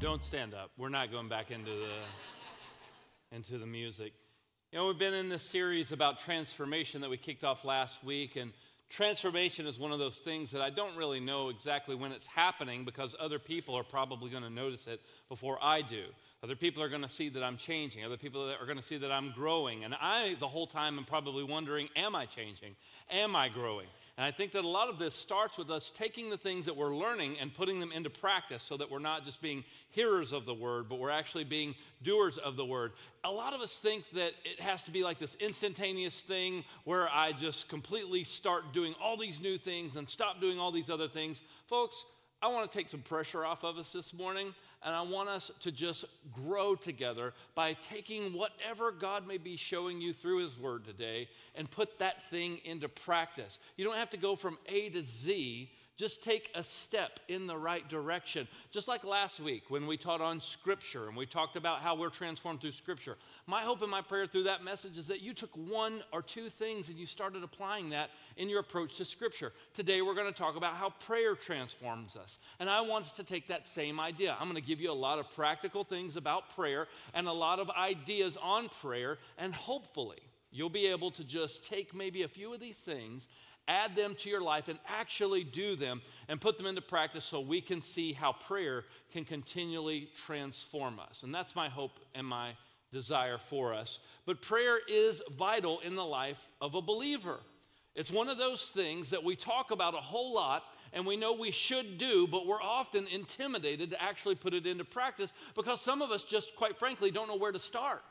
Don't stand up. We're not going back into the into the music. You know, we've been in this series about transformation that we kicked off last week and transformation is one of those things that I don't really know exactly when it's happening because other people are probably going to notice it before I do. Other people are going to see that I'm changing. Other people are going to see that I'm growing. And I, the whole time, am probably wondering, am I changing? Am I growing? And I think that a lot of this starts with us taking the things that we're learning and putting them into practice so that we're not just being hearers of the word, but we're actually being doers of the word. A lot of us think that it has to be like this instantaneous thing where I just completely start doing all these new things and stop doing all these other things. Folks, I want to take some pressure off of us this morning, and I want us to just grow together by taking whatever God may be showing you through His Word today and put that thing into practice. You don't have to go from A to Z just take a step in the right direction. Just like last week when we taught on Scripture and we talked about how we're transformed through Scripture. My hope and my prayer through that message is that you took one or two things and you started applying that in your approach to Scripture. Today we're going to talk about how prayer transforms us. And I want us to take that same idea. I'm going to give you a lot of practical things about prayer and a lot of ideas on prayer, and hopefully, You'll be able to just take maybe a few of these things add them to your life and actually do them and put them into practice so we can see how prayer can continually transform us. And that's my hope and my desire for us. But prayer is vital in the life of a believer. It's one of those things that we talk about a whole lot and we know we should do, but we're often intimidated to actually put it into practice because some of us just, quite frankly, don't know where to start.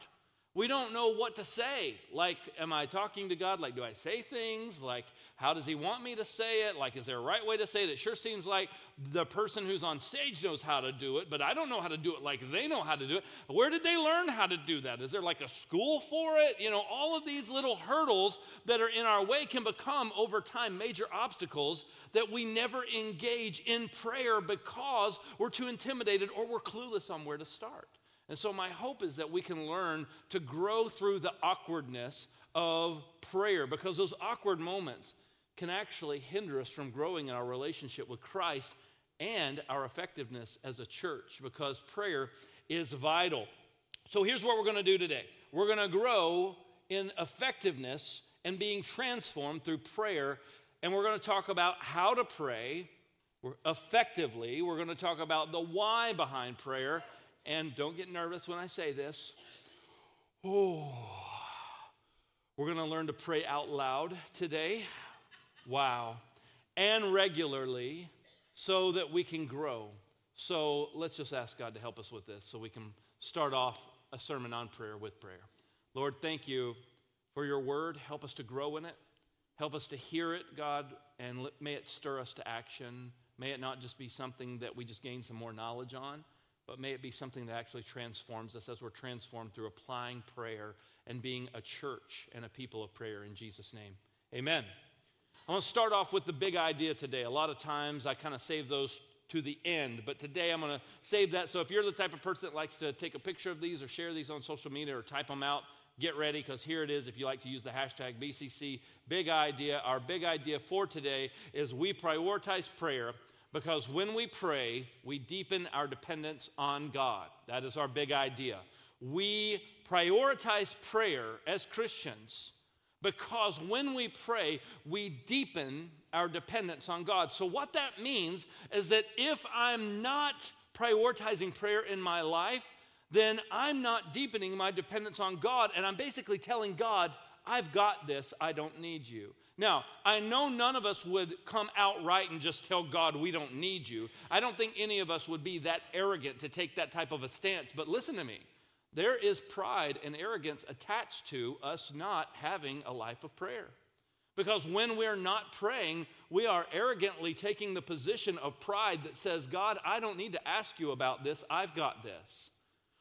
We don't know what to say. Like, am I talking to God? Like, do I say things? Like, how does He want me to say it? Like, is there a right way to say it? It sure seems like the person who's on stage knows how to do it, but I don't know how to do it like they know how to do it. Where did they learn how to do that? Is there like a school for it? You know, all of these little hurdles that are in our way can become over time major obstacles that we never engage in prayer because we're too intimidated or we're clueless on where to start. And so, my hope is that we can learn to grow through the awkwardness of prayer because those awkward moments can actually hinder us from growing in our relationship with Christ and our effectiveness as a church because prayer is vital. So, here's what we're going to do today we're going to grow in effectiveness and being transformed through prayer, and we're going to talk about how to pray effectively. We're going to talk about the why behind prayer and don't get nervous when I say this. Oh, we're going to learn to pray out loud today. Wow. And regularly so that we can grow. So let's just ask God to help us with this so we can start off a sermon on prayer with prayer. Lord, thank you for your word. Help us to grow in it. Help us to hear it, God, and may it stir us to action. May it not just be something that we just gain some more knowledge on but may it be something that actually transforms us as we're transformed through applying prayer and being a church and a people of prayer in Jesus' name. Amen. I want to start off with the big idea today. A lot of times I kind of save those to the end, but today I'm going to save that. So if you're the type of person that likes to take a picture of these or share these on social media or type them out, get ready because here it is if you like to use the hashtag BCC. Big idea. Our big idea for today is we prioritize prayer because when we pray, we deepen our dependence on God. That is our big idea. We prioritize prayer as Christians because when we pray, we deepen our dependence on God. So, what that means is that if I'm not prioritizing prayer in my life, then I'm not deepening my dependence on God, and I'm basically telling God, I've got this, I don't need you. Now, I know none of us would come outright and just tell God we don't need you. I don't think any of us would be that arrogant to take that type of a stance. But listen to me there is pride and arrogance attached to us not having a life of prayer. Because when we're not praying, we are arrogantly taking the position of pride that says, God, I don't need to ask you about this, I've got this.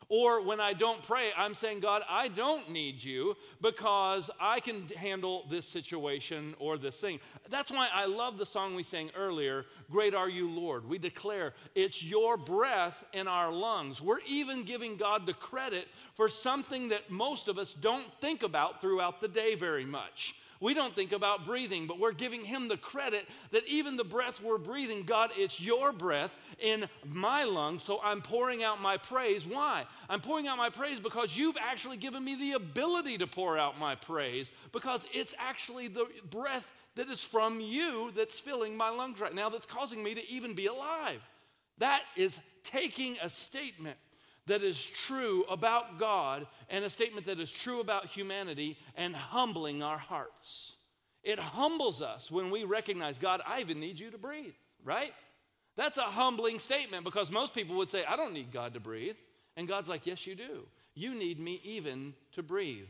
Or when I don't pray, I'm saying, God, I don't need you because I can handle this situation or this thing. That's why I love the song we sang earlier, Great Are You, Lord. We declare it's your breath in our lungs. We're even giving God the credit for something that most of us don't think about throughout the day very much. We don't think about breathing, but we're giving Him the credit that even the breath we're breathing, God, it's your breath in my lungs, so I'm pouring out my praise. Why? I'm pouring out my praise because you've actually given me the ability to pour out my praise because it's actually the breath that is from you that's filling my lungs right now that's causing me to even be alive. That is taking a statement that is true about God and a statement that is true about humanity and humbling our hearts. It humbles us when we recognize, God, I even need you to breathe, right? That's a humbling statement because most people would say, I don't need God to breathe. And God's like, Yes, you do. You need me even to breathe.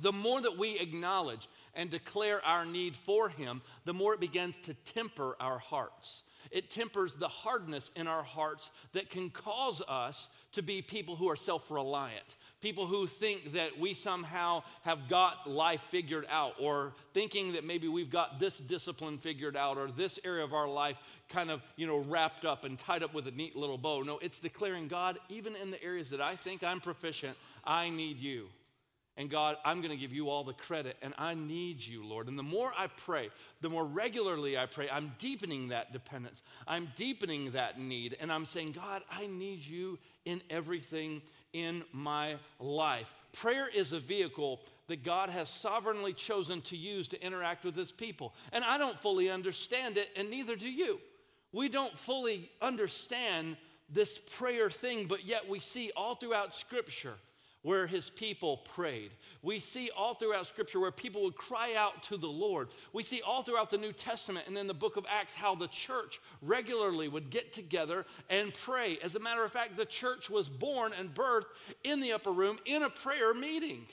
The more that we acknowledge and declare our need for Him, the more it begins to temper our hearts. It tempers the hardness in our hearts that can cause us to be people who are self reliant, people who think that we somehow have got life figured out, or thinking that maybe we've got this discipline figured out, or this area of our life kind of, you know, wrapped up and tied up with a neat little bow. No, it's declaring, God, even in the areas that I think I'm proficient, I need you. And God, I'm going to give you all the credit, and I need you, Lord. And the more I pray, the more regularly I pray, I'm deepening that dependence. I'm deepening that need, and I'm saying, God, I need you in everything in my life. Prayer is a vehicle that God has sovereignly chosen to use to interact with his people. And I don't fully understand it, and neither do you. We don't fully understand this prayer thing, but yet we see all throughout Scripture where his people prayed. We see all throughout scripture where people would cry out to the Lord. We see all throughout the New Testament and in the book of Acts how the church regularly would get together and pray. As a matter of fact, the church was born and birthed in the upper room in a prayer meeting.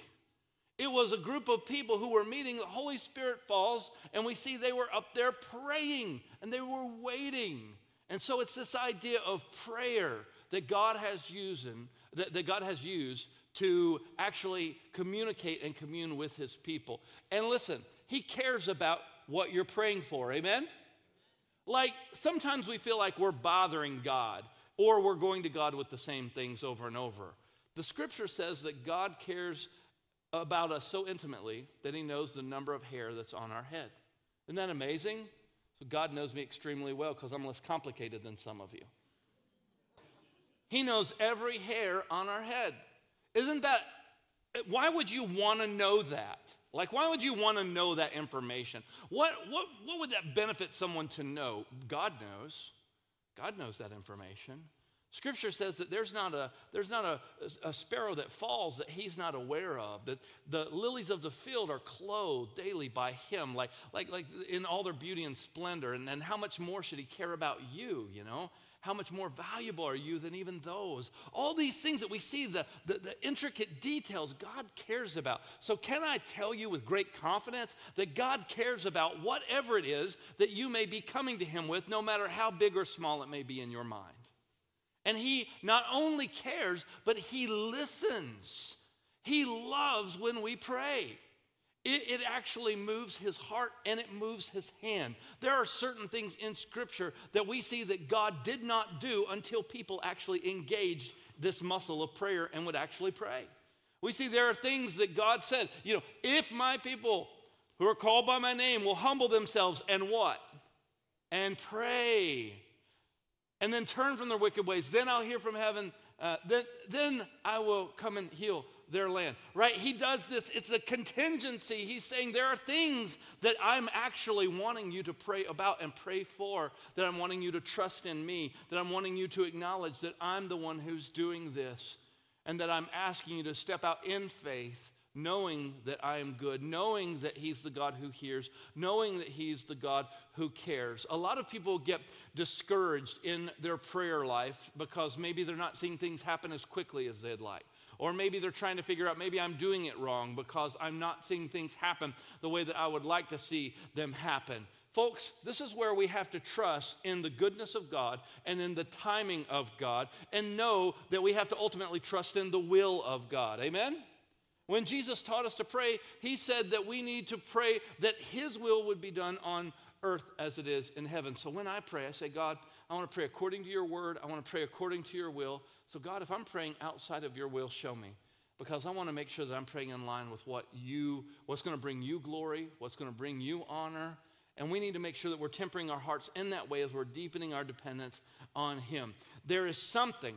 It was a group of people who were meeting, the Holy Spirit falls, and we see they were up there praying and they were waiting. And so it's this idea of prayer that God has used, that, that God has used to actually communicate and commune with his people. And listen, he cares about what you're praying for. Amen? Like sometimes we feel like we're bothering God or we're going to God with the same things over and over. The scripture says that God cares about us so intimately that he knows the number of hair that's on our head. Isn't that amazing? So God knows me extremely well because I'm less complicated than some of you. He knows every hair on our head. Isn't that, why would you want to know that? Like, why would you want to know that information? What, what, what would that benefit someone to know? God knows. God knows that information. Scripture says that there's not a there's not a, a, sparrow that falls that he's not aware of. That the lilies of the field are clothed daily by him, like like like in all their beauty and splendor. And then how much more should he care about you? You know, how much more valuable are you than even those? All these things that we see, the, the, the, intricate details, God cares about. So, can I tell you with great confidence that God cares about whatever it is that you may be coming to Him with, no matter how big or small it may be in your mind? And He not only cares, but He listens. He loves when we pray. It, it, actually moves his heart and it moves his hand. There are certain things in Scripture that we see that God did not do until people actually engaged this muscle of prayer and would actually pray. We see there are things that God said, you know, if my people who are called by my name will humble themselves and what? And pray. And then turn from their wicked ways, then I'll hear from heaven. Uh, then, then I will come and heal their land, right? He does this, it's a contingency. He's saying there are things that I'm actually wanting you to pray about and pray for, that I'm wanting you to trust in me, that I'm wanting you to acknowledge that I'm the one who's doing this, and that I'm asking you to step out in faith. Knowing that I am good, knowing that He's the God who hears, knowing that He's the God who cares. A lot of people get discouraged in their prayer life because maybe they're not seeing things happen as quickly as they'd like. Or maybe they're trying to figure out maybe I'm doing it wrong because I'm not seeing things happen the way that I would like to see them happen. Folks, this is where we have to trust in the goodness of God and in the timing of God and know that we have to ultimately trust in the will of God. Amen? When Jesus taught us to pray, he said that we need to pray that his will would be done on earth as it is in heaven. So when I pray, I say, God, I want to pray according to your word. I want to pray according to your will. So, God, if I'm praying outside of your will, show me. because I want to make sure that I'm praying in line with what you, what's going to bring you glory, what's going to bring you honor. And we need to make sure that we're tempering our hearts in that way as we're deepening our dependence on Him. There is something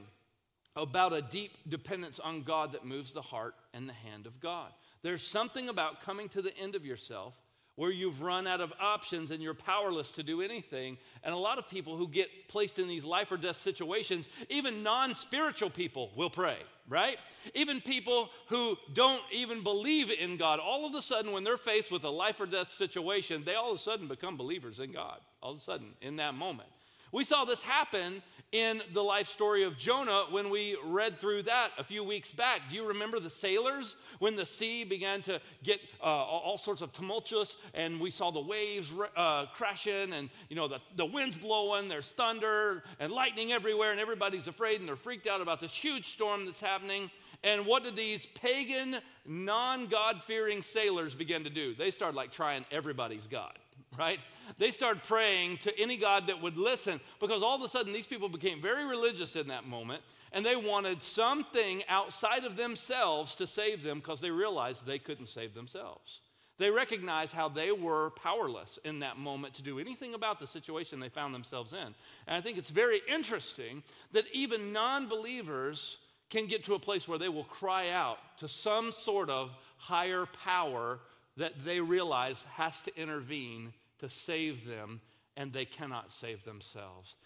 about a deep dependence on God that moves the heart and the hand of God. There's something about coming to the end of yourself where you've run out of options and you're powerless to do anything. And a lot of people who get placed in these life or death situations, even non spiritual people, will pray, right? Even people who don't even believe in God, all of a sudden, when they're faced with a life or death situation, they all of a sudden become believers in God, all of a sudden, in that moment. We saw this happen in the life story of Jonah when we read through that a few weeks back. Do you remember the sailors when the sea began to get uh, all sorts of tumultuous and we saw the waves uh, crashing and you know the, the wind's blowing, there's thunder and lightning everywhere and everybody's afraid and they're freaked out about this huge storm that's happening. And what did these pagan, non God fearing sailors begin to do? They started like trying everybody's God right? They started praying to any God that would listen because all of a sudden these people became very religious in that moment and they wanted something outside of themselves to save them because they realized they couldn't save themselves. They recognized how they were powerless in that moment to do anything about the situation they found themselves in. And I think it's very interesting that even non believers can get to a place where they will cry out to some sort of higher power that they realize has to intervene to save them, and they cannot save themselves.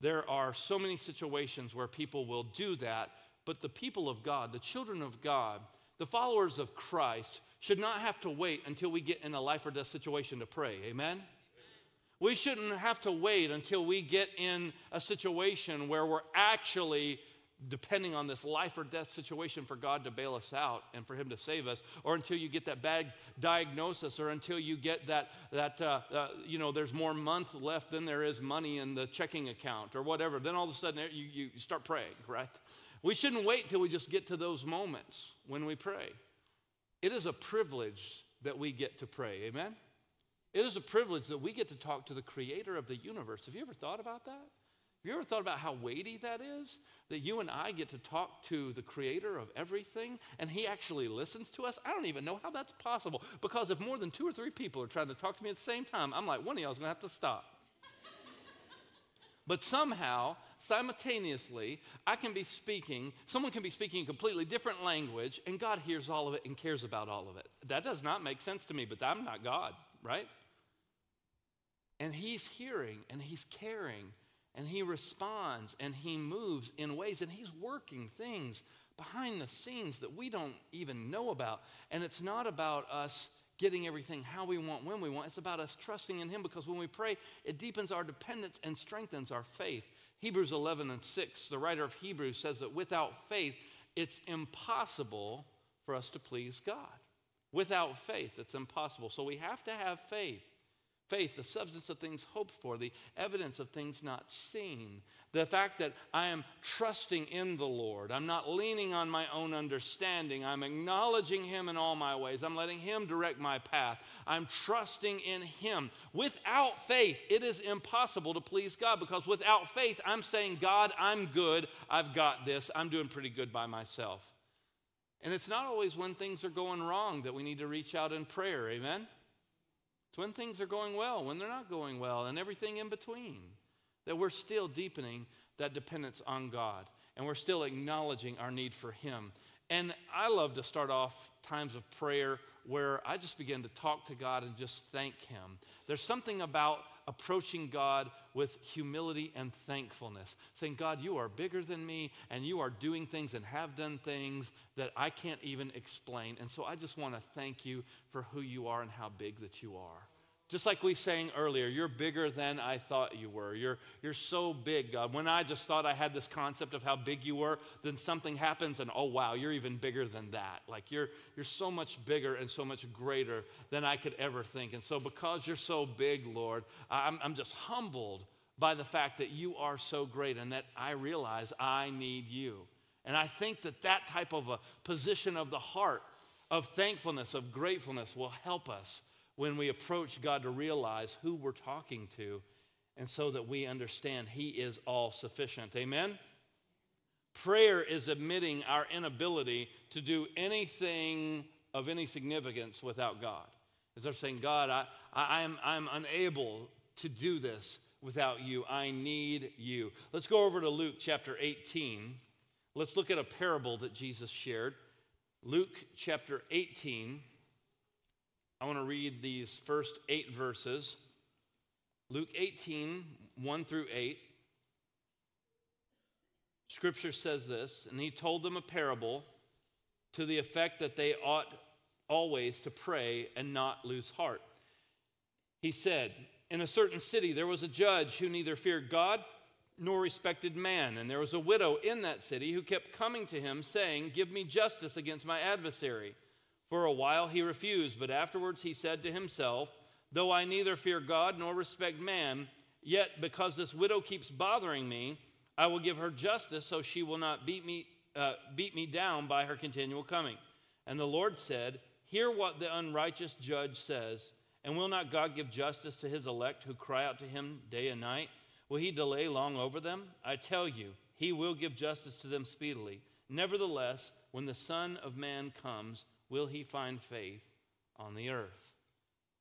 There are so many situations where people will do that, but the people of God, the children of God, the followers of Christ, should not have to wait until we get in a life or death situation to pray. Amen? We shouldn't have to wait until we get in a situation where we're actually depending on this life or death situation for God to bail us out and for Him to save us, or until you get that bad diagnosis, or until you get that, that uh, uh, you know, there's more month left than there is money in the checking account, or whatever. Then all of a sudden you, you start praying, right? We shouldn't wait till we just get to those moments when we pray. It is a privilege that we get to pray, amen? It is a privilege that we get to talk to the creator of the universe. Have you ever thought about that? Have you ever thought about how weighty that is? That you and I get to talk to the creator of everything and he actually listens to us? I don't even know how that's possible because if more than two or three people are trying to talk to me at the same time, I'm like, one of y'all is going to have to stop. but somehow, simultaneously, I can be speaking, someone can be speaking a completely different language, and God hears all of it and cares about all of it. That does not make sense to me, but I'm not God, right? And He's hearing and He's caring and he responds and he moves in ways and he's working things behind the scenes that we don't even know about. And it's not about us getting everything how we want, when we want. It's about us trusting in him because when we pray, it deepens our dependence and strengthens our faith. Hebrews 11 and 6, the writer of Hebrews says that without faith, it's impossible for us to please God. Without faith, it's impossible. So we have to have faith. Faith, the substance of things hoped for, the evidence of things not seen. The fact that I am trusting in the Lord. I'm not leaning on my own understanding. I'm acknowledging Him in all my ways. I'm letting Him direct my path. I'm trusting in Him. Without faith, it is impossible to please God because without faith, I'm saying, God, I'm good. I've got this. I'm doing pretty good by myself. And it's not always when things are going wrong that we need to reach out in prayer. Amen? It's when things are going well, when they're not going well, and everything in between. That we're still deepening that dependence on God and we're still acknowledging our need for Him. And I love to start off times of prayer where I just begin to talk to God and just thank Him. There's something about approaching God with humility and thankfulness, saying, God, you are bigger than me, and you are doing things and have done things that I can't even explain. And so I just want to thank you for who you are and how big that you are. Just like we sang earlier, you're bigger than I thought you were. You're, you're so big, God. When I just thought I had this concept of how big you were, then something happens and oh, wow, you're even bigger than that. Like you're, you're so much bigger and so much greater than I could ever think. And so, because you're so big, Lord, I'm, I'm just humbled by the fact that you are so great and that I realize I need you. And I think that that type of a position of the heart, of thankfulness, of gratefulness, will help us when we approach God to realize who we're talking to and so that we understand He is all sufficient. Amen? Prayer is admitting our inability to do anything of any significance without God. Is they're saying, God, I, I, am, I'm unable to do this without you. I need you. Let's go over to Luke chapter 18. Let's look at a parable that Jesus shared. Luke chapter 18. I want to read these first eight verses. Luke 18, 1 through 8. Scripture says this, and he told them a parable to the effect that they ought always to pray and not lose heart. He said, In a certain city there was a judge who neither feared God nor respected man, and there was a widow in that city who kept coming to him, saying, Give me justice against my adversary. For a while he refused, but afterwards he said to himself, Though I neither fear God nor respect man, yet because this widow keeps bothering me, I will give her justice so she will not beat me, uh, beat me down by her continual coming. And the Lord said, Hear what the unrighteous judge says. And will not God give justice to his elect who cry out to him day and night? Will he delay long over them? I tell you, he will give justice to them speedily. Nevertheless, when the Son of Man comes, will he find faith on the earth?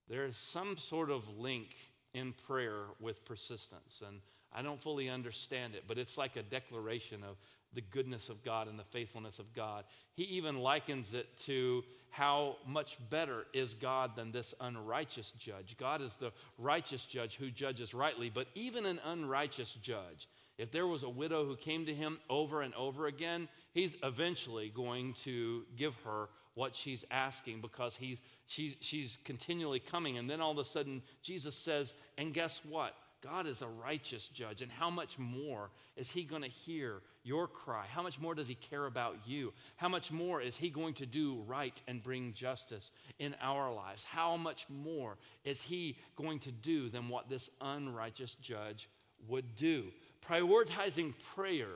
There is some sort of link in prayer with persistence. And I don't fully understand it, but it's like a declaration of the goodness of God and the faithfulness of God. He even likens it to how much better is God than this unrighteous judge. God is the righteous judge who judges rightly, but even an unrighteous judge, if there was a widow who came to him over and over again, he's eventually going to give her what she's asking because he's, she, she's continually coming. And then all of a sudden, Jesus says, And guess what? God is a righteous judge. And how much more is he going to hear your cry? How much more does he care about you? How much more is he going to do right and bring justice in our lives? How much more is he going to do than what this unrighteous judge would do? Prioritizing prayer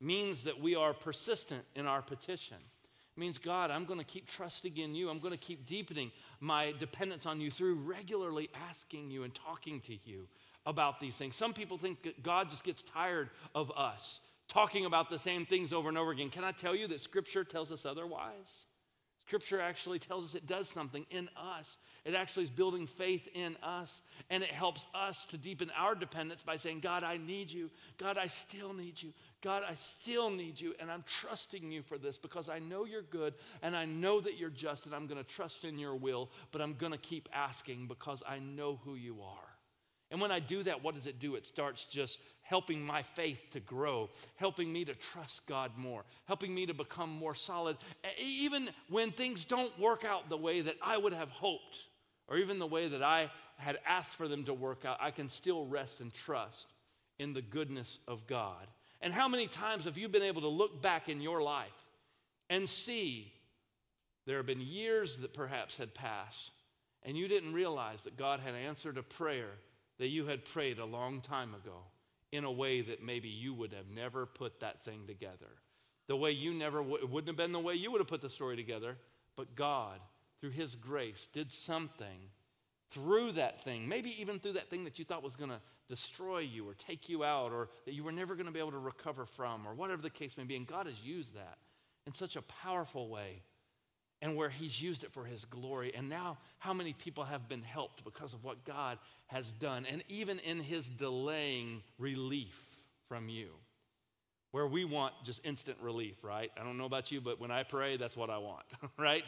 means that we are persistent in our petition. Means, God, I'm going to keep trusting in you. I'm going to keep deepening my dependence on you through regularly asking you and talking to you about these things. Some people think that God just gets tired of us talking about the same things over and over again. Can I tell you that Scripture tells us otherwise? Scripture actually tells us it does something in us. It actually is building faith in us, and it helps us to deepen our dependence by saying, God, I need you. God, I still need you. God, I still need you, and I'm trusting you for this because I know you're good, and I know that you're just, and I'm going to trust in your will, but I'm going to keep asking because I know who you are. And when I do that, what does it do? It starts just helping my faith to grow, helping me to trust God more, helping me to become more solid, even when things don't work out the way that I would have hoped, or even the way that I had asked for them to work out. I can still rest and trust in the goodness of God. And how many times have you been able to look back in your life and see there have been years that perhaps had passed, and you didn't realize that God had answered a prayer that you had prayed a long time ago in a way that maybe you would have never put that thing together. The way you never w- wouldn't have been the way you would have put the story together, but God, through His grace, did something through that thing, maybe even through that thing that you thought was going to destroy you or take you out or that you were never going to be able to recover from or whatever the case may be. And God has used that in such a powerful way and where he's used it for his glory. And now, how many people have been helped because of what God has done, and even in his delaying relief from you, where we want just instant relief, right? I don't know about you, but when I pray, that's what I want, right?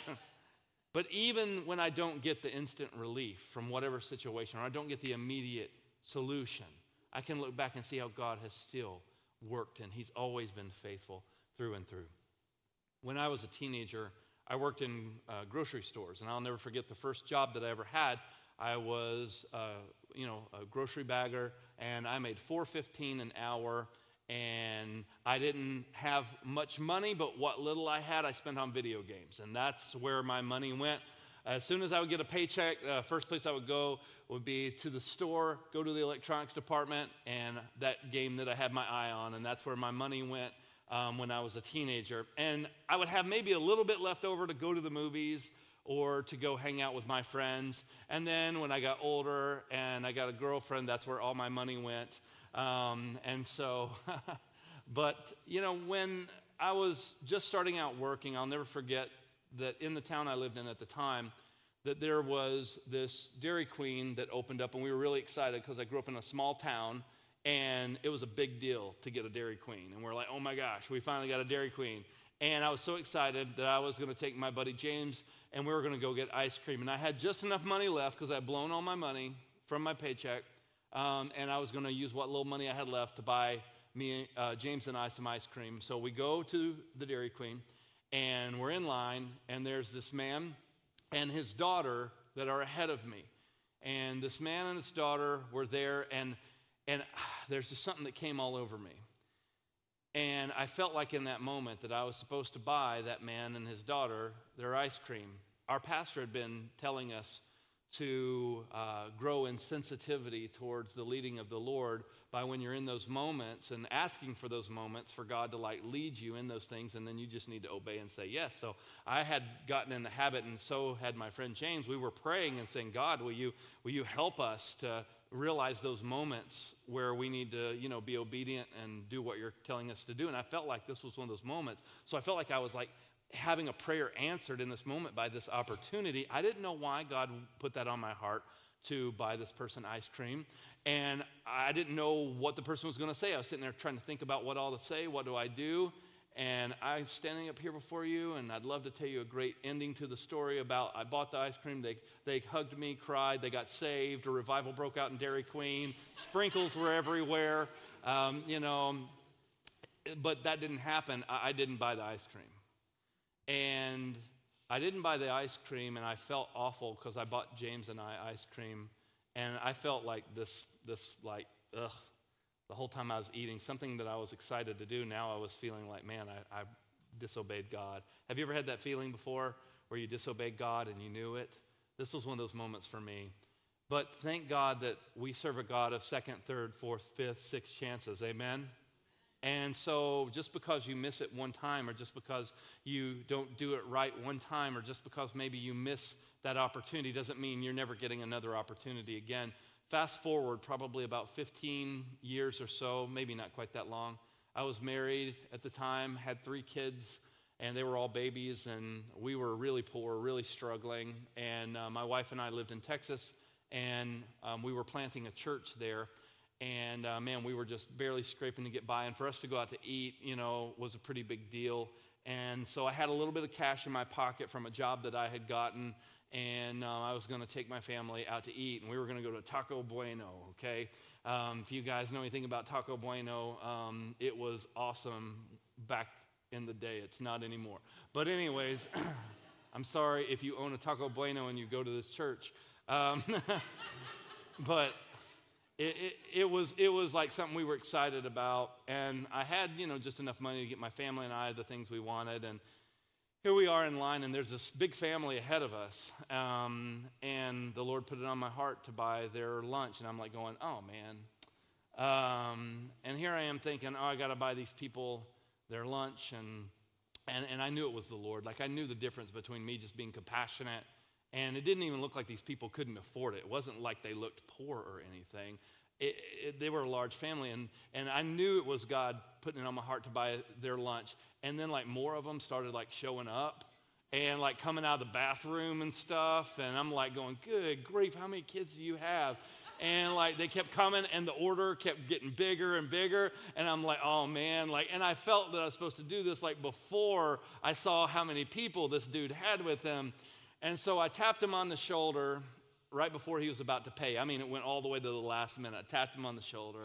but even when I don't get the instant relief from whatever situation, or I don't get the immediate solution, I can look back and see how God has still worked, and he's always been faithful through and through. When I was a teenager, I worked in uh, grocery stores, and I'll never forget the first job that I ever had. I was, uh, you know, a grocery bagger, and I made four fifteen an hour. And I didn't have much money, but what little I had, I spent on video games, and that's where my money went. As soon as I would get a paycheck, uh, first place I would go would be to the store, go to the electronics department, and that game that I had my eye on, and that's where my money went um, when I was a teenager. And I would have maybe a little bit left over to go to the movies or to go hang out with my friends. And then when I got older and I got a girlfriend, that's where all my money went. Um, and so But, you know, when I was just starting out working, I'll never forget that in the town I lived in at the time, that there was this Dairy Queen that opened up, and we were really excited because I grew up in a small town, and it was a big deal to get a Dairy Queen. And we're like, oh my gosh, we finally got a Dairy Queen. And I was so excited that I was going to take my buddy James, and we were going to go get ice cream. And I had just enough money left because I'd blown all my money from my paycheck, um, and I was going to use what little money I had left to buy me, uh, James, and I some ice cream. So we go to the Dairy Queen, and we're in line, and there's this man and his daughter that are ahead of me. And this man and his daughter were there, and, and there's just something that came all over me. And I felt like in that moment that I was supposed to buy that man and his daughter their ice cream. Our pastor had been telling us to uh, grow in sensitivity towards the leading of the Lord by when you're in those moments and asking for those moments for God to like lead you in those things, and then you just need to obey and say yes. So I had gotten in the habit, and so had my friend James. We were praying and saying, God, will you, will you help us to realize those moments where we need to, you know, be obedient and do what you're telling us to do? And I felt like this was one of those moments. So I felt like I was like, having a prayer answered in this moment by this opportunity. I didn't know why God put that on my heart to buy this person ice cream. And I didn't know what the person was going to say. I was sitting there trying to think about what all to say. What do I do? And I'm standing up here before you, and I'd love to tell you a great ending to the story about I bought the ice cream. They, they hugged me, cried, they got saved. A revival broke out in Dairy Queen. Sprinkles were everywhere, um, you know. But that didn't happen. I, I didn't buy the ice cream. And I didn't buy the ice cream, and I felt awful because I bought James and I ice cream, and I felt like this, this like, ugh, the whole time I was eating, something that I was excited to do. Now I was feeling like, man, I, I disobeyed God. Have you ever had that feeling before where you disobeyed God and you knew it? This was one of those moments for me. But thank God that we serve a God of second, third, fourth, fifth, sixth chances. Amen? And so, just because you miss it one time, or just because you don't do it right one time, or just because maybe you miss that opportunity, doesn't mean you're never getting another opportunity again. Fast forward probably about 15 years or so, maybe not quite that long. I was married at the time, had three kids, and they were all babies, and we were really poor, really struggling. And uh, my wife and I lived in Texas, and um, we were planting a church there. And uh, man, we were just barely scraping to get by. And for us to go out to eat, you know, was a pretty big deal. And so I had a little bit of cash in my pocket from a job that I had gotten. And uh, I was going to take my family out to eat. And we were going to go to Taco Bueno, okay? Um, if you guys know anything about Taco Bueno, um, it was awesome back in the day. It's not anymore. But, anyways, I'm sorry if you own a Taco Bueno and you go to this church. Um, but it, it, it, was, it was like something we were excited about. And I had, you know, just enough money to get my family and I the things we wanted. And here we are in line, and there's this big family ahead of us. Um, and the Lord put it on my heart to buy their lunch. And I'm like going, oh, man. Um, and here I am thinking, oh, I got to buy these people their lunch. And, and, and I knew it was the Lord. Like, I knew the difference between me just being compassionate and it didn't even look like these people couldn't afford it. It wasn't like they looked poor or anything. It, it, they were a large family, and, and I knew it was God putting it on my heart to buy their lunch. And then, like, more of them started, like, showing up and, like, coming out of the bathroom and stuff. And I'm, like, going, good grief, how many kids do you have? and like they kept coming and the order kept getting bigger and bigger and i'm like oh man like and i felt that i was supposed to do this like before i saw how many people this dude had with him and so I tapped him on the shoulder right before he was about to pay. I mean, it went all the way to the last minute. I tapped him on the shoulder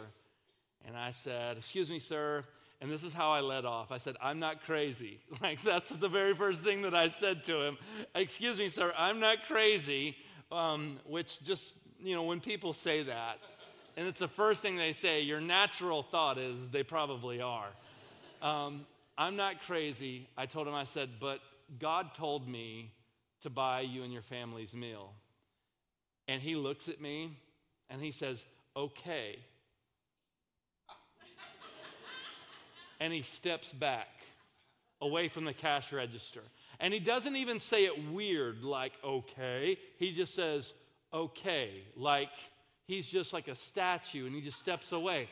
and I said, Excuse me, sir. And this is how I led off. I said, I'm not crazy. Like, that's the very first thing that I said to him. Excuse me, sir, I'm not crazy. Um, which just, you know, when people say that, and it's the first thing they say, your natural thought is they probably are. Um, I'm not crazy. I told him, I said, but God told me to buy you and your family's meal. And he looks at me and he says, Okay. and he steps back away from the cash register. And he doesn't even say it weird, like, okay. He just says, okay, like he's just like a statue and he just steps away.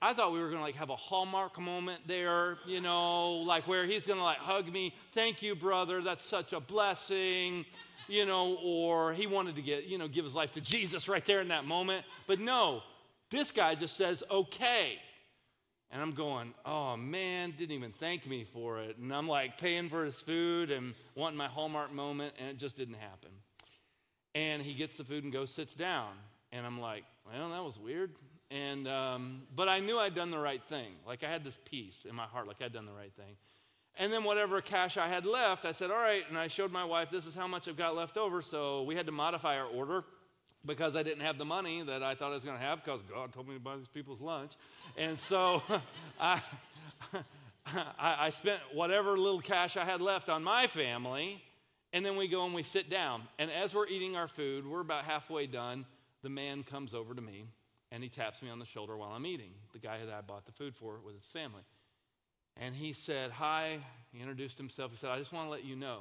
I thought we were gonna like have a hallmark moment there, you know, like where he's gonna like hug me, thank you, brother, that's such a blessing, you know, or he wanted to get, you know, give his life to Jesus right there in that moment. But no, this guy just says, okay. And I'm going, oh man, didn't even thank me for it. And I'm like paying for his food and wanting my hallmark moment, and it just didn't happen. And he gets the food and goes, sits down. And I'm like, well, that was weird. And, um, but I knew I'd done the right thing. Like I had this peace in my heart, like I'd done the right thing. And then whatever cash I had left, I said, all right. And I showed my wife, this is how much I've got left over. So we had to modify our order because I didn't have the money that I thought I was going to have because God told me to buy these people's lunch. And so I, I spent whatever little cash I had left on my family. And then we go and we sit down. And as we're eating our food, we're about halfway done. The man comes over to me and he taps me on the shoulder while I'm eating, the guy that I bought the food for with his family. And he said, Hi. He introduced himself. He said, I just want to let you know.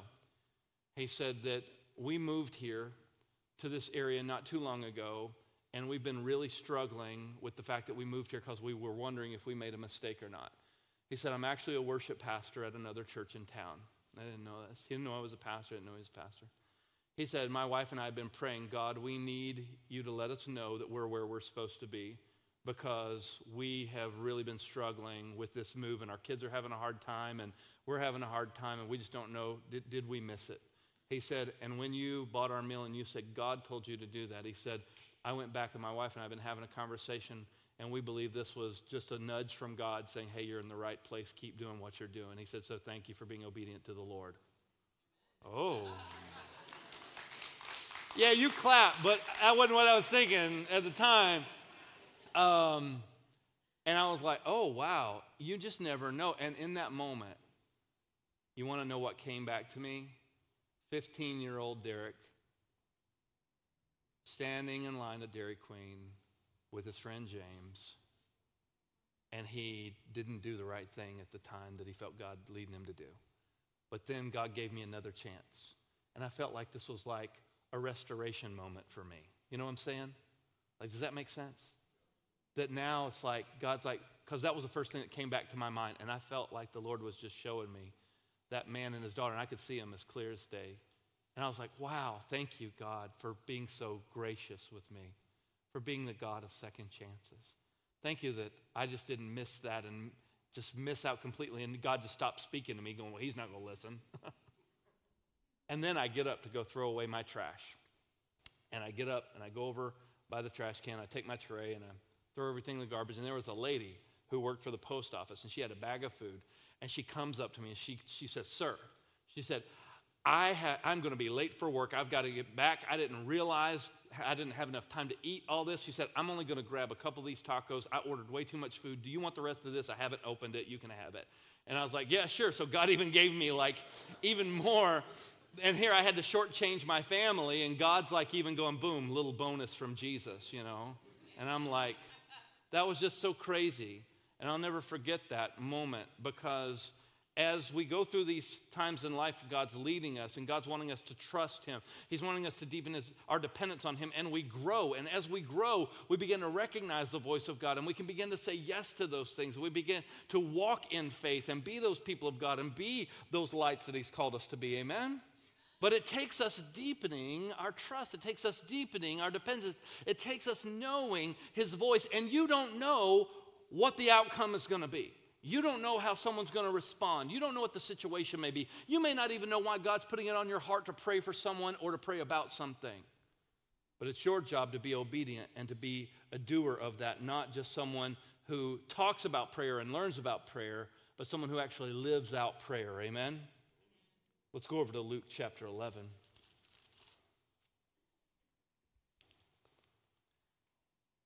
He said that we moved here to this area not too long ago, and we've been really struggling with the fact that we moved here because we were wondering if we made a mistake or not. He said, I'm actually a worship pastor at another church in town. I didn't know this. He didn't know I was a pastor. I didn't know he was a pastor. He said, My wife and I have been praying, God, we need you to let us know that we're where we're supposed to be because we have really been struggling with this move and our kids are having a hard time and we're having a hard time and we just don't know, did, did we miss it? He said, and when you bought our meal and you said God told you to do that, he said, I went back and my wife and I have been having a conversation and we believe this was just a nudge from God saying, hey, you're in the right place. Keep doing what you're doing. He said, so thank you for being obedient to the Lord. Oh. Yeah, you clap, but that wasn't what I was thinking at the time. Um, and I was like, oh, wow, you just never know. And in that moment, you want to know what came back to me? 15 year old Derik standing in line at Dairy Queen with his friend James, and he didn't do the right thing at the time that he felt God leading him to do. But then God gave me another chance. And I felt like this was like a restoration moment for me. You know what I'm saying? Like, does that make sense? That now it's like, God's like, because that was the first thing that came back to my mind. And I felt like the Lord was just showing me that man and his daughter, and I could see him as clear as day. And I was like, wow, thank you, God, for being so gracious with me, for being the God of second chances. Thank you that I just didn't miss that and just miss out completely, and God just stopped speaking to me, going, well, he's not going to listen. And then I get up to go throw away my trash. And I get up and I go over by the trash can. I take my tray and I throw everything in the garbage. And there was a lady who worked for the post office and she had a bag of food. And she comes up to me and she, she says, Sir, she said, I ha- I'm going to be late for work. I've got to get back. I didn't realize I didn't have enough time to eat all this. She said, I'm only going to grab a couple of these tacos. I ordered way too much food. Do you want the rest of this? I haven't opened it. You can have it. And I was like, Yeah, sure. So God even gave me like even more and here I had to shortchange my family, and God's like even going, boom, little bonus from Jesus, you know? And I'm like, that was just so crazy. And I'll never forget that moment because as we go through these times in life, God's leading us and God's wanting us to trust Him. He's wanting us to deepen his, our dependence on Him, and we grow. And as we grow, we begin to recognize the voice of God and we can begin to say yes to those things. We begin to walk in faith and be those people of God and be those lights that He's called us to be. Amen? But it takes us deepening our trust. It takes us deepening our dependence. It takes us knowing His voice. And you don't know what the outcome is going to be. You don't know how someone's going to respond. You don't know what the situation may be. You may not even know why God's putting it on your heart to pray for someone or to pray about something. But it's your job to be obedient and to be a doer of that, not just someone who talks about prayer and learns about prayer, but someone who actually lives out prayer. Amen? Let's go over to Luke chapter 11.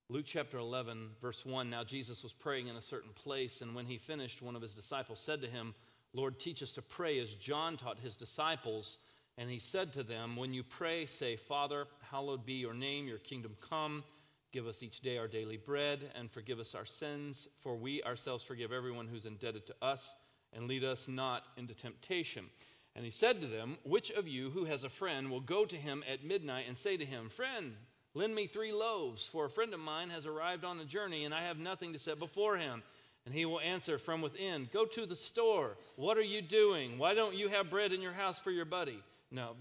Luke chapter 11, verse 1. Now Jesus was praying in a certain place, and when he finished, one of his disciples said to him, Lord, teach us to pray as John taught his disciples. And he said to them, When you pray, say, Father, hallowed be your name, your kingdom come. Give us each day our daily bread, and forgive us our sins, for we ourselves forgive everyone who's indebted to us, and lead us not into temptation. And he said to them, Which of you who has a friend will go to him at midnight and say to him, Friend, Lend me three loaves, for a friend of mine has arrived on a journey, and I have nothing to set before him. And he will answer from within, Go to the store. What are you doing? Why don't you have bread in your house for your buddy? No.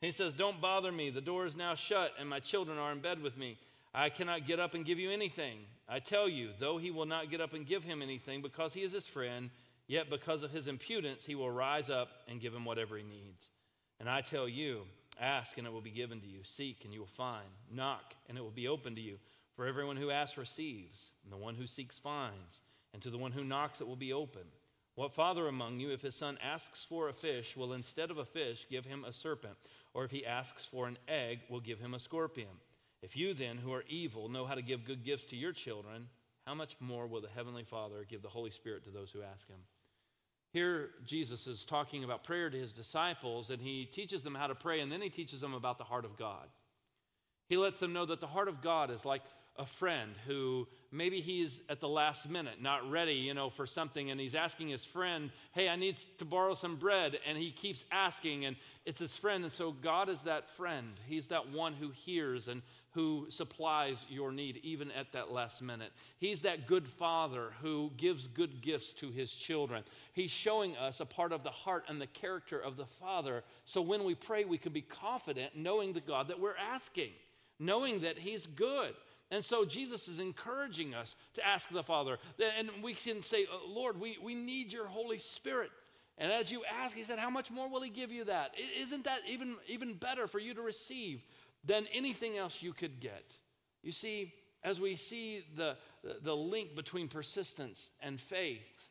He says, Don't bother me. The door is now shut, and my children are in bed with me. I cannot get up and give you anything. I tell you, though he will not get up and give him anything because he is his friend, yet because of his impudence, he will rise up and give him whatever he needs. And I tell you, ask and it will be given to you. Seek and you will find. Knock and it will be open to you. For everyone who asks receives, and the one who seeks finds, and to the one who knocks it will be open. What father among you, if his son asks for a fish, will instead of a fish give him a serpent? Or if he asks for an egg, will give him a scorpion? If you then, who are evil, know how to give good gifts to your children, how much more will the Heavenly Father give the Holy Spirit to those who ask him? Here, Jesus is talking about prayer to his disciples, and he teaches them how to pray, and then he teaches them about the heart of God. He lets them know that the heart of God is like a friend who maybe he's at the last minute not ready you know for something and he's asking his friend hey i need to borrow some bread and he keeps asking and it's his friend and so god is that friend he's that one who hears and who supplies your need even at that last minute. He's that good father who gives good gifts to his children. He's showing us a part of the heart and the character of the father. So when we pray, we can be confident knowing the God that we're asking, knowing that he's good. And so Jesus is encouraging us to ask the Father. And we can say, uh, Lord, we, we need your Holy Spirit. And as you ask, he said, How much more will he give you that? Isn't that even, even better for you to receive? Than anything else you could get. You see, as we see the, the link between persistence and faith,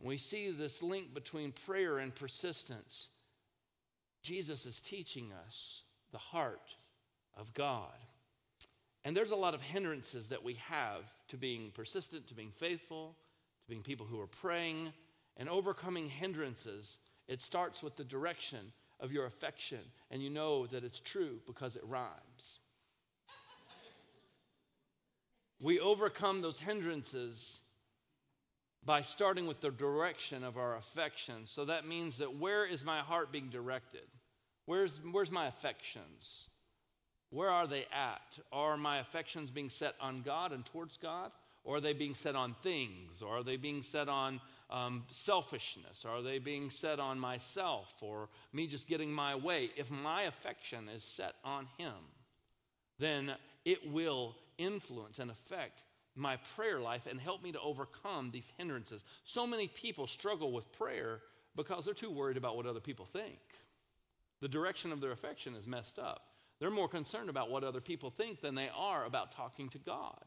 we see this link between prayer and persistence. Jesus is teaching us the heart of God. And there's a lot of hindrances that we have to being persistent, to being faithful, to being people who are praying, and overcoming hindrances. It starts with the direction of your affection, and you know that it's true because it rhymes. we overcome those hindrances by starting with the direction of our affection. So that means that where is my heart being directed? Where's, where's my affections? Where are they at? Are my affections being set on God and towards God? Or are they being set on things? Or are they being set on um, selfishness? Are they being set on myself or me just getting my way? If my affection is set on Him, then it will influence and affect my prayer life and help me to overcome these hindrances. So many people struggle with prayer because they're too worried about what other people think. The direction of their affection is messed up. They're more concerned about what other people think than they are about talking to God.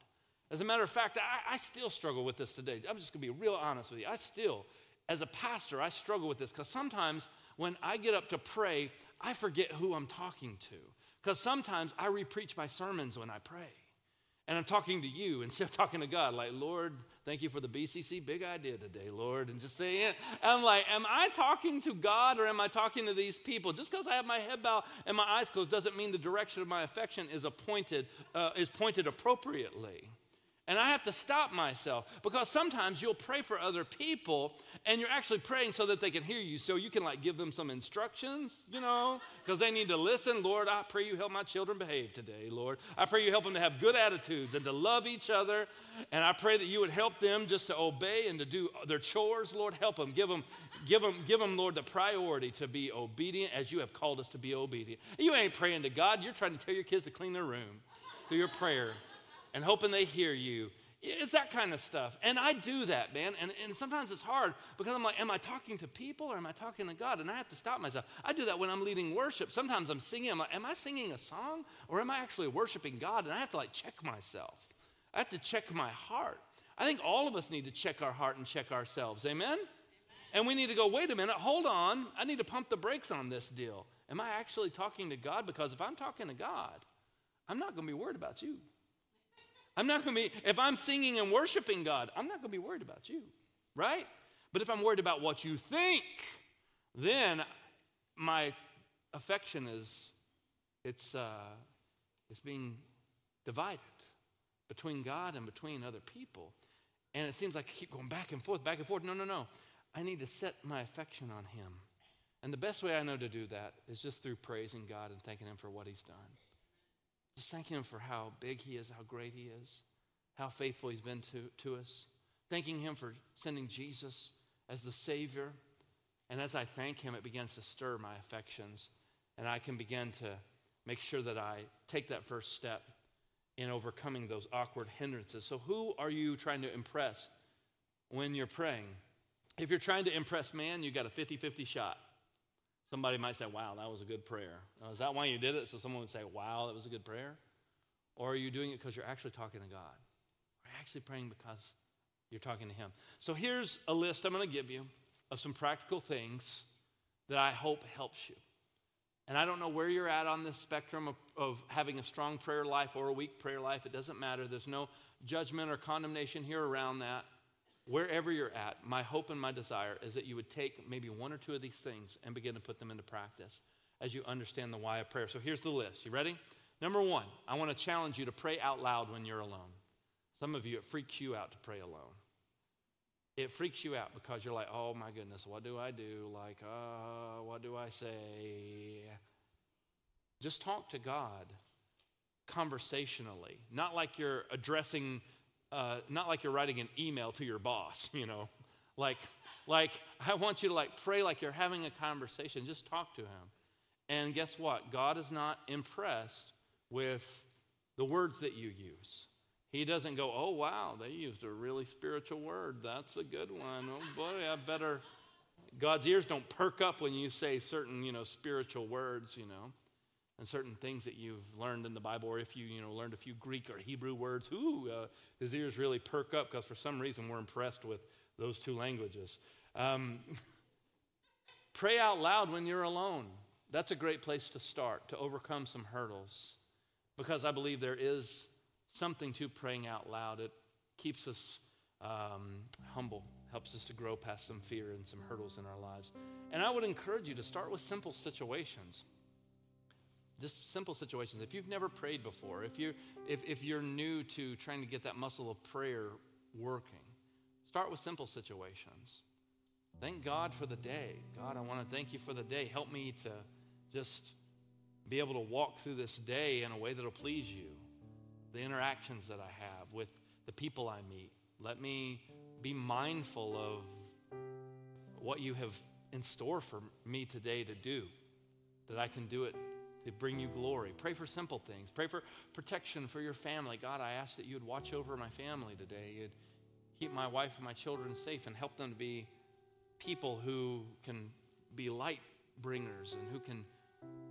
As a matter of fact, I, I still struggle with this today. I'm just gonna be real honest with you. I still, as a pastor, I struggle with this because sometimes when I get up to pray, I forget who I'm talking to. Because sometimes I repreach my sermons when I pray. And I'm talking to you instead of talking to God, like, Lord, thank you for the BCC big idea today, Lord. And just saying, I'm like, am I talking to God or am I talking to these people? Just because I have my head bowed and my eyes closed doesn't mean the direction of my affection is appointed, uh, is pointed appropriately. And I have to stop myself because sometimes you'll pray for other people and you're actually praying so that they can hear you. So you can like give them some instructions, you know, because they need to listen. Lord, I pray you help my children behave today, Lord. I pray you help them to have good attitudes and to love each other. And I pray that you would help them just to obey and to do their chores. Lord, help them. Give them, give them, give them, Lord, the priority to be obedient as you have called us to be obedient. You ain't praying to God, you're trying to tell your kids to clean their room through your prayer and hoping they hear you. It's that kind of stuff. And I do that, man. And, and sometimes it's hard because I'm like, am I talking to people or am I talking to God? And I have to stop myself. I do that when I'm leading worship. Sometimes I'm singing, I'm like, am I singing a song or am I actually worshiping God? And I have to like check myself. I have to check my heart. I think all of us need to check our heart and check ourselves. Amen? And we need to go, wait a minute, hold on. I need to pump the brakes on this deal. Am I actually talking to God? Because if I'm talking to God, I'm not going to be worried about you. I'm not going to be, if I'm singing and worshiping God, I'm not going to be worried about you, right? But if I'm worried about what you think, then my affection is, it's, uh, it's being divided between God and between other people. And it seems like I keep going back and forth, back and forth. No, no, no. I need to set my affection on Him. And the best way I know to do that is just through praising God and thanking Him for what He's done. Just thanking Him for how big He is, how great He is, how faithful He's been to, to us. Thanking Him for sending Jesus as the Savior. And as I thank Him, it begins to stir my affections. And I can begin to make sure that I take that first step in overcoming those awkward hindrances. So, who are you trying to impress when you're praying? If you're trying to impress man, you got a 50 50 shot. Somebody might say, Wow, that was a good prayer. Is that why you did it? So someone would say, Wow, that was a good prayer? Or are you doing it because you're actually talking to God? Are you actually praying because you're talking to Him? So here's a list I'm going to give you of some practical things that I hope helps you. And I don't know where you're at on this spectrum of, of having a strong prayer life or a weak prayer life. It doesn't matter. There's no judgment or condemnation here around that wherever you're at, my hope and my desire is that you would take maybe one or two of these things and begin to put them into practice as you understand the why of prayer. So here's the list. You ready? Number one, I want to challenge you to pray out loud when you're alone. Some of you, it freaks you out to pray alone. It freaks you out because you're like, oh my goodness, what do I do? Like, uh, what do I say? Just talk to God conversationally, not like you're addressing uh, not like you're writing an email to your boss, you know. Like, like I want you to like pray like you're having a conversation. Just talk to him. And guess what? God is not impressed with the words that you use. He doesn't go, oh, wow, they used a really spiritual word. That's a good one. Oh, boy, I better. God's ears don't perk up when you say certain, you know, spiritual words, you know and certain things that you've learned in the Bible, or if you, you know, learned a few Greek or Hebrew words, ooh, uh, his ears really perk up because for some reason we're impressed with those two languages. Um, pray out loud when you're alone. That's a great place to start to overcome some hurdles because I believe there is something to praying out loud. It keeps us um, humble, helps us to grow past some fear and some hurdles in our lives. And I would encourage you to start with simple situations just simple situations. If you've never prayed before, if you're, if, if you're new to trying to get that muscle of prayer working, start with simple situations. Thank God for the day. God, I want to thank you for the day. Help me to just be able to walk through this day in a way that'll please you. The interactions that I have with the people I meet. Let me be mindful of what you have in store for me today to do, that I can do it to bring you glory. Pray for simple things. Pray for protection for your family. God, I ask that you would watch over my family today. You'd keep my wife and my children safe and help them to be people who can be light bringers and who can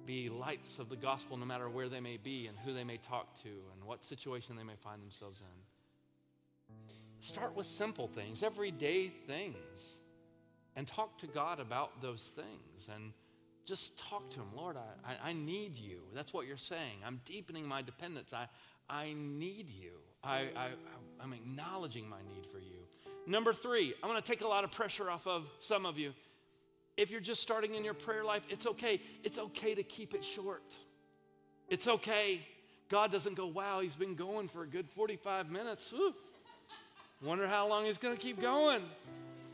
be lights of the gospel no matter where they may be and who they may talk to and what situation they may find themselves in. Start with simple things, everyday things, and talk to God about those things. And just talk to him. Lord, I, I, I, need you. That's what you're saying. I'm deepening my dependence. I, I need you. I, I, I'm acknowledging my need for you. Number three, I'm going to take a lot of pressure off of some of you. If you're just starting in your prayer life, it's okay. It's okay to keep it short. It's okay. God doesn't go, wow, he's been going for a good 45 minutes. Whew. Wonder how long he's going to keep going.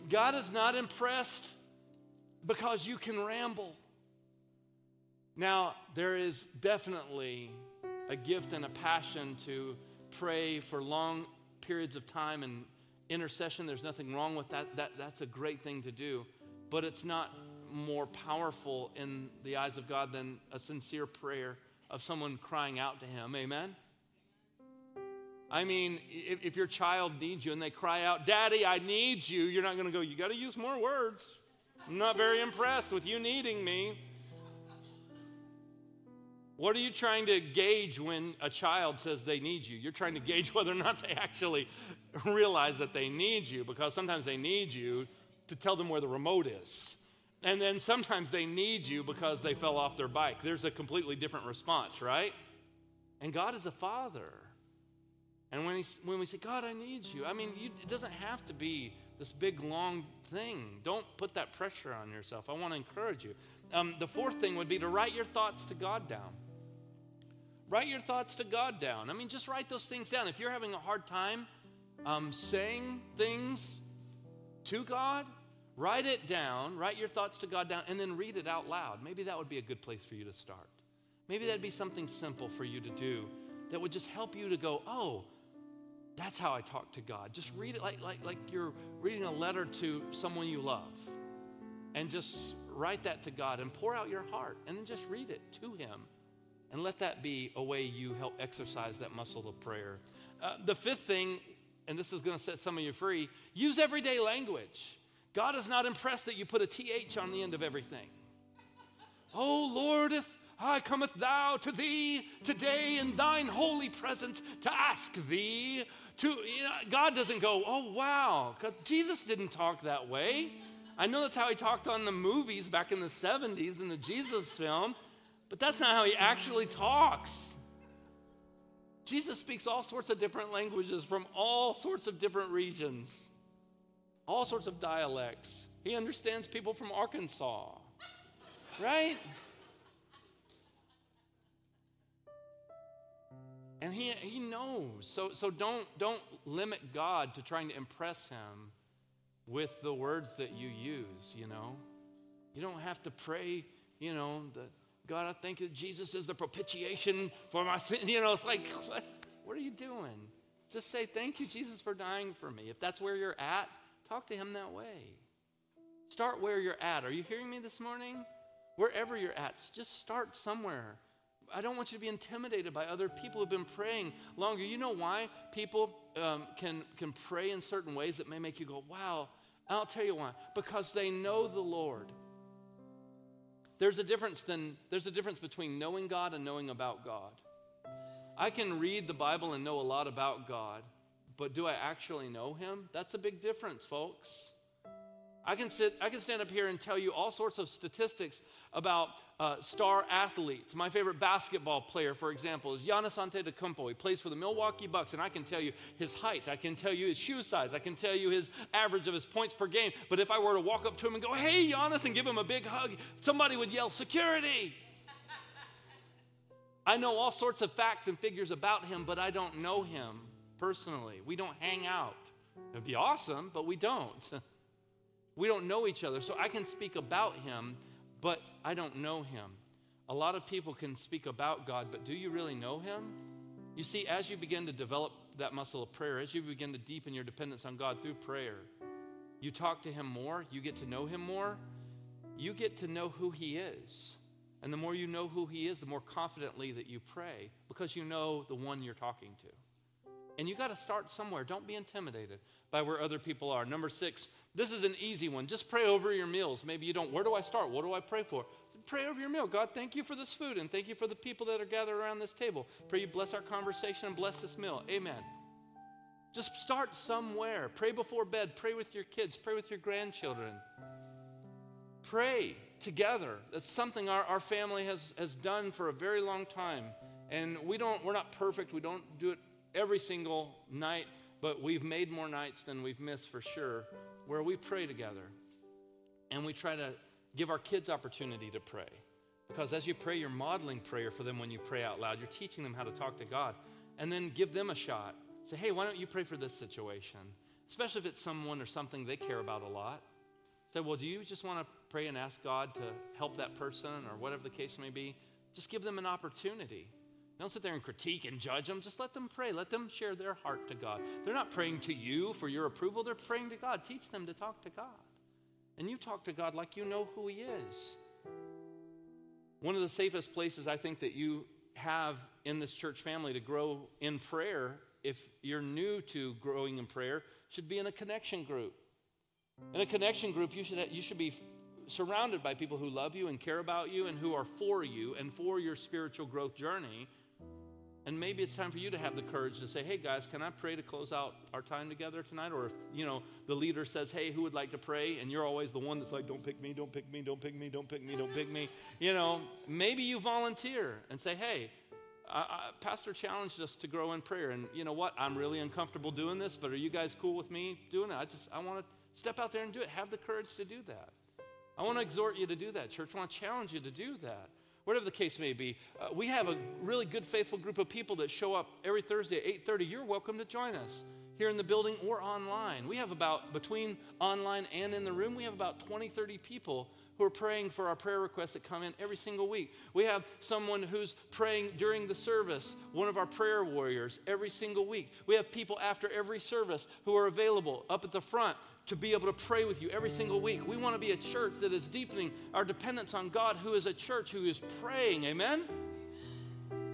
God is not impressed because you can ramble. Now, there is definitely a gift and a passion to pray for long periods of time and intercession. There's nothing wrong with that. that. That's a great thing to do. But it's not more powerful in the eyes of God than a sincere prayer of someone crying out to Him. Amen? I mean, if, if your child needs you and they cry out, Daddy, I need you, you're not going to go, You got to use more words. I'm not very impressed with you needing me. What are you trying to gauge when a child says they need you? You're trying to gauge whether or not they actually realize that they need you because sometimes they need you to tell them where the remote is. And then sometimes they need you because they fell off their bike. There's a completely different response, right? And God is a father. And when, he, when we say, God, I need you, I mean, you, it doesn't have to be this big, long thing. Don't put that pressure on yourself. I want to encourage you. Um, the fourth thing would be to write your thoughts to God down. Write your thoughts to God down. I mean, just write those things down. If you're having a hard time um, saying things to God, write it down, write your thoughts to God down, and then read it out loud. Maybe that would be a good place for you to start. Maybe that'd be something simple for you to do that would just help you to go, oh, that's how I talk to God. Just read it like, like, like you're reading a letter to someone you love. And just write that to God and pour out your heart and then just read it to Him. And let that be a way you help exercise that muscle of prayer. Uh, the fifth thing, and this is going to set some of you free, use everyday language. God is not impressed that you put a TH on the end of everything. Oh Lord, if I cometh thou to thee today in thine holy presence to ask thee to, you know, God doesn't go, oh wow, because Jesus didn't talk that way. I know that's how he talked on the movies back in the 70s in the Jesus film, but that's not how he actually talks. Jesus speaks all sorts of different languages from all sorts of different regions, all sorts of dialects. He understands people from Arkansas, right? And he, he knows. So, so don't, don't limit God to trying to impress him with the words that you use, you know. You don't have to pray, you know, the, God, I thank you Jesus is the propitiation for my sin. You know, it's like, what, what are you doing? Just say, thank you, Jesus, for dying for me. If that's where you're at, talk to him that way. Start where you're at. Are you hearing me this morning? Wherever you're at, just start somewhere. I don't want you to be intimidated by other people who've been praying longer. You know why people um, can, can pray in certain ways that may make you go, wow. I'll tell you why. Because they know the Lord. There's a difference than, there's a difference between knowing God and knowing about God. I can read the Bible and know a lot about God, but do I actually know Him? That's a big difference, folks. I can, sit, I can stand up here and tell you all sorts of statistics about uh, star athletes. My favorite basketball player, for example, is Giannis Antetokounmpo. He plays for the Milwaukee Bucks, and I can tell you his height. I can tell you his shoe size. I can tell you his average of his points per game. But if I were to walk up to him and go, hey, Giannis, and give him a big hug, somebody would yell, security. I know all sorts of facts and figures about him, but I don't know him personally. We don't hang out. It'd be awesome, but we don't. We don't know each other, so I can speak about him, but I don't know him. A lot of people can speak about God, but do you really know him? You see, as you begin to develop that muscle of prayer, as you begin to deepen your dependence on God through prayer, you talk to him more, you get to know him more, you get to know who he is. And the more you know who he is, the more confidently that you pray because you know the one you're talking to. And you got to start somewhere. Don't be intimidated by where other people are. Number six, this is an easy one. Just pray over your meals. Maybe you don't. Where do I start? What do I pray for? Pray over your meal. God, thank you for this food and thank you for the people that are gathered around this table. Pray you bless our conversation and bless this meal. Amen. Just start somewhere. Pray before bed. Pray with your kids. Pray with your grandchildren. Pray together. That's something our, our family has, has done for a very long time. And we don't, we're not perfect. We don't do it every single night, but we've made more nights than we've missed for sure, where we pray together and we try to give our kids opportunity to pray. Because as you pray, you're modeling prayer for them when you pray out loud. You're teaching them how to talk to God. And then give them a shot. Say, hey, why don't you pray for this situation? Especially if it's someone or something they care about a lot. Say, well, do you just want to pray and ask God to help that person or whatever the case may be? Just give them an opportunity. Don't sit there and critique and judge them. Just let them pray. Let them share their heart to God. They're not praying to you for your approval, they're praying to God. Teach them to talk to God. And you talk to God like you know who He is. One of the safest places I think that you have in this church family to grow in prayer, if you're new to growing in prayer, should be in a connection group. In a connection group, you should, you should be surrounded by people who love you and care about you and who are for you and for your spiritual growth journey and maybe it's time for you to have the courage to say, hey guys, can I pray to close out our time together tonight? Or if, you know, the leader says, hey, who would like to pray? And you're always the one that's like, don't pick me, don't pick me, don't pick me, don't pick me, don't pick me. You know, maybe you volunteer and say, hey, I, I, Pastor challenged us to grow in prayer. And you know what? I'm really uncomfortable doing this, but are you guys cool with me doing it? I just, I want to step out there and do it. Have the courage to do that. I want to exhort you to do that, church. I want to challenge you to do that whatever the case may be. Uh, we have a really good, faithful group of people that show up every Thursday at 8:30. You're welcome to join us here in the building or online. We have about between online and in the room, we have about 20, 30 people who are praying for our prayer requests that come in every single week. We have someone who's praying during the service, one of our prayer warriors, every single week. We have people after every service who are available up at the front to be able to pray with you every single week. We want to be a church that is deepening our dependence on God, who is a church who is praying. Amen?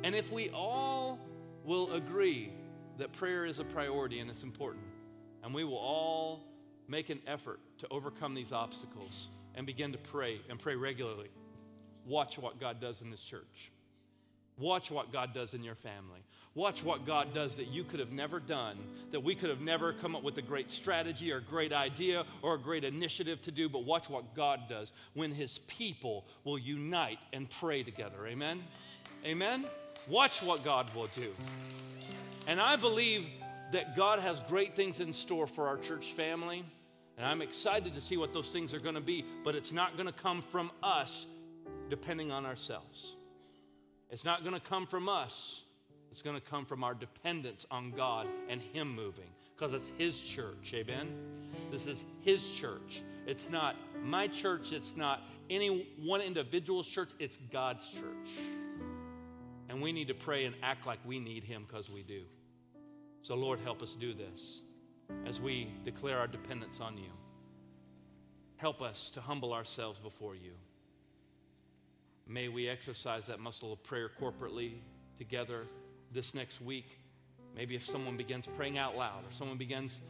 And if we all will agree that prayer is a priority and it's important, and we will all make an effort to overcome these obstacles and begin to pray and pray regularly, watch what God does in this church. Watch what God does in your family. Watch what God does that you could have never done, that we could have never come up with a great strategy or a great idea or a great initiative to do, but watch what God does when His people will unite and pray together. Amen? Amen? Watch what God will do. And I believe that God has great things in store for our church family. And I'm excited to see what those things are going to be, but it's not going to come from us depending on ourselves. It's not going to come from us. It's going to come from our dependence on God and Him moving because it's His church. Amen? This is His church. It's not my church. It's not any one individual's church. It's God's church. And we need to pray and act like we need Him because we do. So, Lord, help us do this as we declare our dependence on you. Help us to humble ourselves before you. May we exercise that muscle of prayer corporately together this next week. Maybe if someone begins praying out loud or someone begins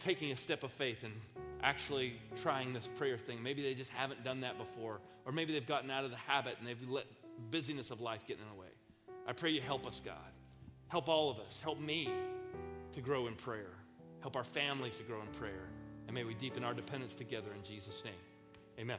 taking a step of faith and actually trying this prayer thing, maybe they just haven't done that before, or maybe they've gotten out of the habit and they've let busyness of life get in the way. I pray you help us, God. Help all of us. Help me to grow in prayer. Help our families to grow in prayer. And may we deepen our dependence together in Jesus' name. Amen.